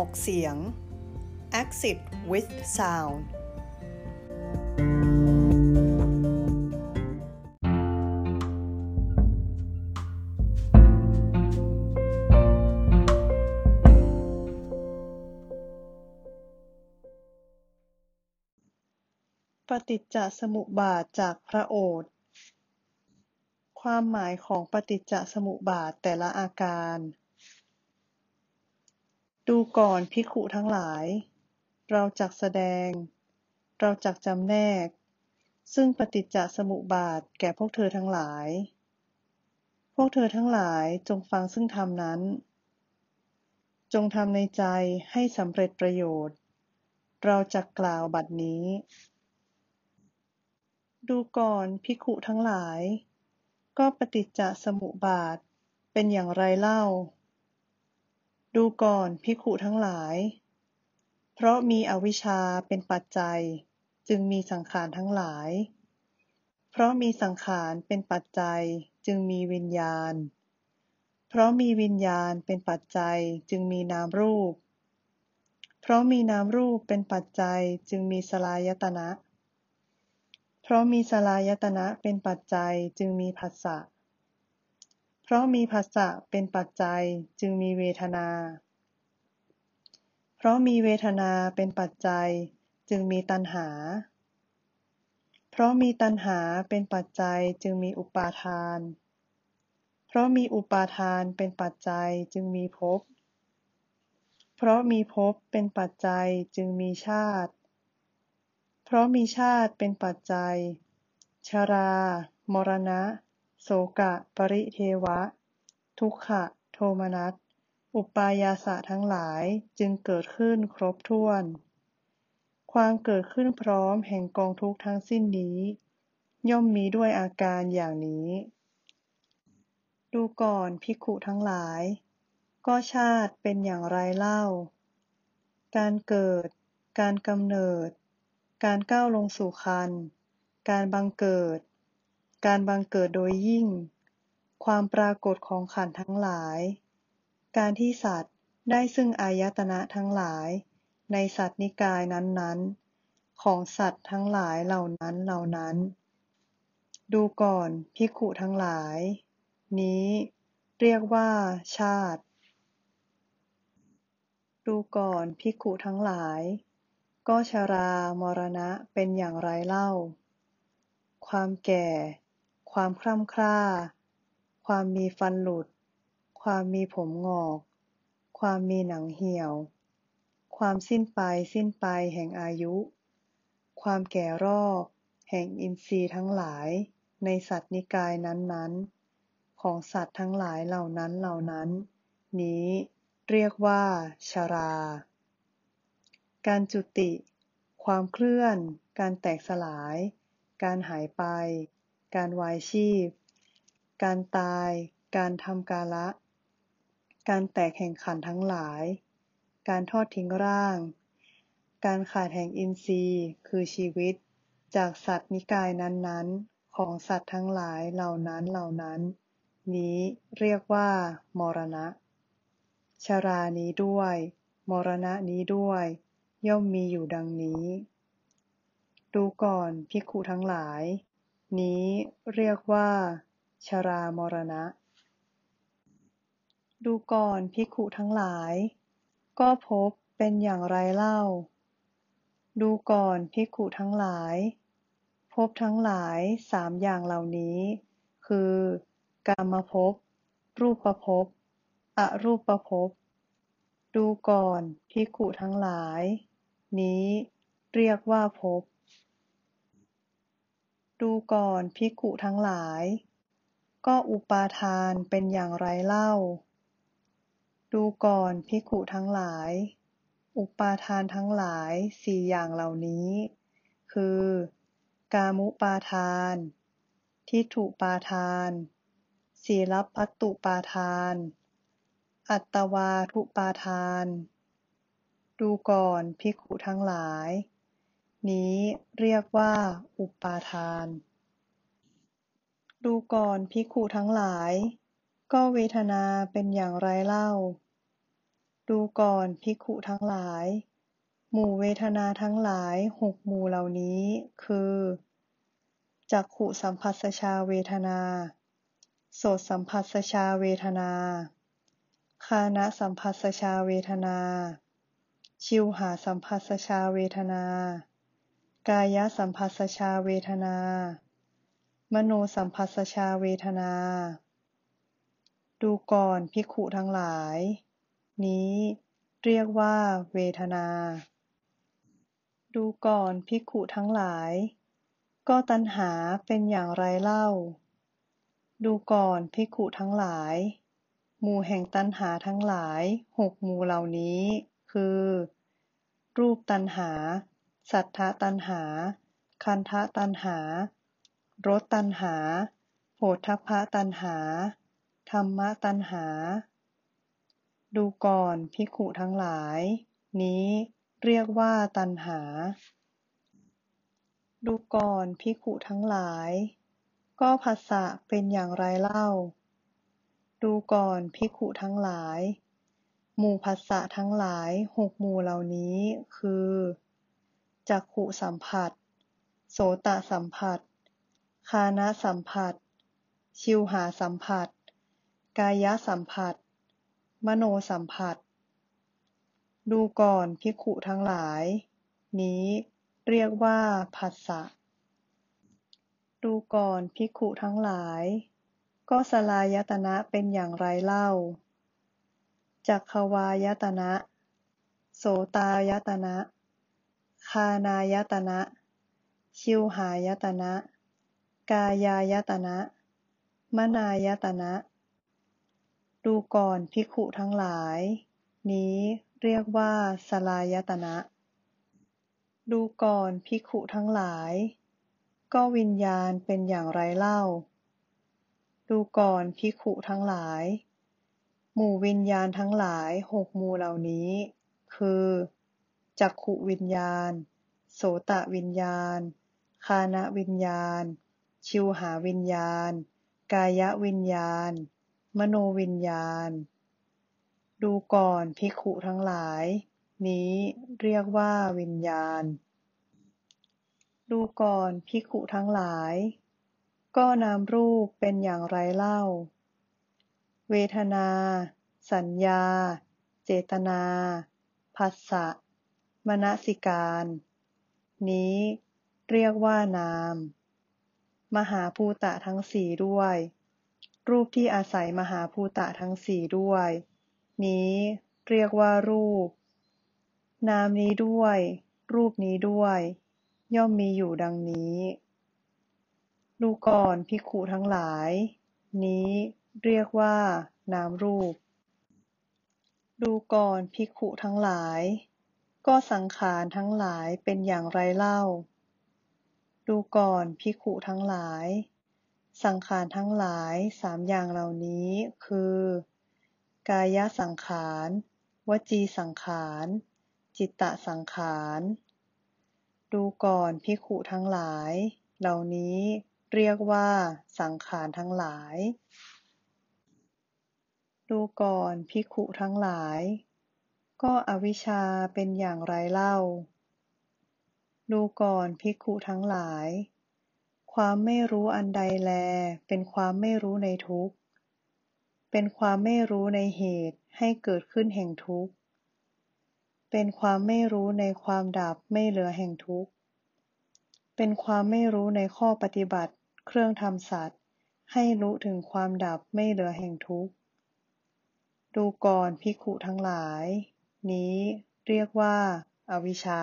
อกเสียง exit with sound ปฏิจจสมุปบาทจากพระโอษฐ์ ความหมายของปฏิจจสมุปบาทแต่ละอาการ ดูก่อนภิกขุทั้งหลาย เราจักแสดง เราจักจำแนก ซึ่งปฏิจจสมุปบาทแก่พวกเธอทั้งหลาย พวกเธอทั้งหลายจงฟังซึ่งธรรมนั้น จงทำในใจให้สำเร็จประโยชน์ เราจะกล่าวบัดนี้ ดูก่อนภิกขุทั้งหลาย ก็ปฏิจจสมุปบาทเป็นอย่างไรเล่า ดูก่อน ภิกขุทั้งหลาย เพราะมีอวิชชาเป็นปัจจัย จึงมีสังขารทั้งหลาย เพราะมีสังขารเป็นปัจจัย จึงมีวิญญาณ เพราะมีวิญญาณเป็นปัจจัย จึงมีนามรูป เพราะมีนามรูปเป็นปัจจัย จึงมีสลายตนะ เพราะมีสลายตนะเป็นปัจจัย จึงมีผัสสะเพราะมีผัสสะเป็นปัจจัยจึงมีเวทนา เพราะมีเวทนาเป็นปัจจัยจึงมีตัณหา เพราะมีตัณหาเป็นปัจจัยจึงมีอุปาทาน เพราะมีอุปาทานเป็นปัจจัยจึงมีภพ เพราะมีภพเป็นปัจจัยจึงมีชาติ เพราะมีชาติเป็นปัจจัย ชรา มรณะ โสกะ ปริเทวะ ทุกขะ โทมนัส อุปายาสะทั้งหลายจึงเกิดขึ้นครบถ้วน ความเกิดขึ้นพร้อมแห่งกองทุกข์ทั้งสิ้นนี้ ย่อมมีด้วยอาการอย่างนี้ ดูก่อนภิกขุทั้งหลาย ก็ชาติเป็นอย่างไรเล่า การเกิด การกำเนิด การก้าวลงสู่ครรภ์การบังเกิด การบังเกิดโดยยิ่ง ความปรากฏของขันธ์ทั้งหลาย การที่สัตว์ได้ซึ่งอายตนะทั้งหลาย ในสัตว์นิกายนั้นๆ ของสัตว์ทั้งหลายเหล่านั้นเหล่านั้น ดูก่อนภิกขุทั้งหลาย นี้เรียกว่าชาติ ดูก่อนภิกุทั้งหลาย ก็ชรามรณะเป็นอย่างไรเล่า ความแก่ ความคร่ำคร่า ความมีฟันหลุด ความมีผมงอก ความมีหนังเหี่ยว ความสิ้นไปสิ้นไปแห่งอายุ ความแก่รอบแห่งอินทรีย์ทั้งหลาย ในสัตว์นิกายนั้นๆ ของสัตว์ทั้งหลายเหล่านั้นเหล่านั้น นี้เรียกว่าชรา การจุติ ความเคลื่อน การแตกสลาย การหายไป การวายชีพ การตาย การทำกาละ การแตกแห่งขันทั้งหลาย การทอดทิ้งร่าง การขาดแห่งอินทรีย์ คือชีวิต จากสัตว์นิกายนั้นๆ ของสัตว์ทั้งหลายเหล่านั้นเหล่านั้น นี้เรียกว่า มรณะชรานี้ด้วย มรณะนี้ด้วย ย่อมมีอยู่ดังนี้ ดูก่อนภิกขุทั้งหลาย นี้เรียกว่าชรามรณะ ดูก่อนภิกขุทั้งหลาย ก็ภพเป็นอย่างไรเล่า ดูก่อนภิกขุทั้งหลายภพทั้งหลายสามอย่างเหล่านี้ คือกามภพรูปภพอรูปภพดูก่อนภิกขุทั้งหลาย นี้เรียกว่าภพ ดูก่อน ภิกขุทั้งหลาย ก็อุปาทานเป็นอย่างไรเล่า ดูก่อน ภิกขุทั้งหลาย อุปาทานทั้งหลายสี่อย่างเหล่านี้ คือ กามุปาทาน ทิฏฐุปาทานศีลพัตตุปาทาน อัตตวาทุปาทาน ดูก่อน ภิกขุทั้งหลาย นี้เรียกว่า อุปาทาน ดูก่อนภิกขุทั้งหลาย ก็เวทนาเป็นอย่างไรเล่า ดูก่อนภิกขุทั้งหลาย หมู่เวทนาทั้งหลายหกหมู่เหล่านี้คือจักขุสัมผัสชาเวทนา โสตสัมผัสชาเวทนา คานะสัมผัสชาเวทนา ชิวหาสัมผัสชาเวทนา กายสัมผัสชาเวทนา มโนสัมผัสชาเวทนา ดูก่อนภิกขุทั้งหลาย นี้เรียกว่าเวทนา ดูก่อนภิกขุทั้งหลาย ก็ตัณหาเป็นอย่างไรเล่า ดูก่อนภิกขุทั้งหลาย หมู่แห่งตัณหาทั้งหลายหกหมู่เหล่านี้ คือ รูปตัณหา สัทธตัณหา คันธตัณหารสตัณหาโผฏฐัพพตัณหา ธรรมตัณหา ดูก่อนภิกขุทั้งหลาย นี้เรียกว่าตัณหา ดูก่อนภิกขุทั้งหลาย ก็ภสสะเป็นอย่างไรเล่า ดูก่อนภิกขุทั้งหลาย หมู่ภสสะทั้งหลายหกหมู่เหล่านี้คือ จักขุสัมผัส โสตสัมผัส คานะสัมผัส ชิวหาสัมผัส กายสัมผัส มโนสัมผัส ดูก่อนภิกขุทั้งหลาย นี้เรียกว่าผัสสะ ดูก่อนภิกขุทั้งหลาย ก็สลายตนะเป็นอย่างไรเล่า จักขวายตนะ โสตายตนะ คานายตนะ ชิวหายตนะ กายายตนะ มนายตนะ ดูก่อนภิกขุทั้งหลาย นี้เรียกว่าสลายตนะ ดูก่อนภิกขุทั้งหลาย ก็วิญญาณเป็นอย่างไรเล่า ดูก่อนภิกขุทั้งหลาย หมู่วิญญาณทั้งหลายหกหมู่เหล่านี้ คือ จักขุวิญญาณ โสตวิญญาณ คานวิญญาณ ชิวหาวิญญาณ กายวิญญาณ มโนวิญญาณ ดูก่อนภิกขุทั้งหลาย นี้เรียกว่าวิญญาณ ดูก่อนภิกขุทั้งหลาย ก็นามรูปเป็นอย่างไรเล่า เวทนา สัญญา เจตนาผัสสะ มณสิการ นี้ เรียกว่านาม มหาภูตะทั้งสี่ด้วย รูปที่อาศัยมหาภูตะทั้งสี่ด้วย นี้ เรียกว่ารูป นามนี้ด้วย รูปนี้ด้วย ย่อมมีอยู่ดังนี้ดูก่อนภิกขุทั้งหลาย นี้เรียกว่านามรูป ดูก่อนภิกขุทั้งหลาย ก็สังขารทั้งหลายเป็นอย่างไรเล่า ดูก่อนภิกขุทั้งหลาย สังขารทั้งหลายสามอย่างเหล่านี้คือ กายสังขาร วจีสังขาร จิตตสังขาร ดูก่อนภิกขุทั้งหลาย เหล่านี้เรียกว่าสังขารทั้งหลาย ดูก่อนภิกขุทั้งหลาย ก็อวิชชาเป็นอย่างไรเล่า ดูก่อนภิกขุทั้งหลาย ความไม่รู้อันใดแล เป็นความไม่รู้ในทุกข์ เป็นความไม่รู้ในเหตุให้เกิดขึ้นแห่งทุกข์ เป็นความไม่รู้ในความดับไม่เหลือแห่งทุกข์ เป็นความไม่รู้ในข้อปฏิบัติ เครื่องทำสัตว์ให้รู้ถึงความดับไม่เหลือแห่งทุกข์ ดูก่อนภิกขุทั้งหลาย นี้เรียกว่าอาวิชชา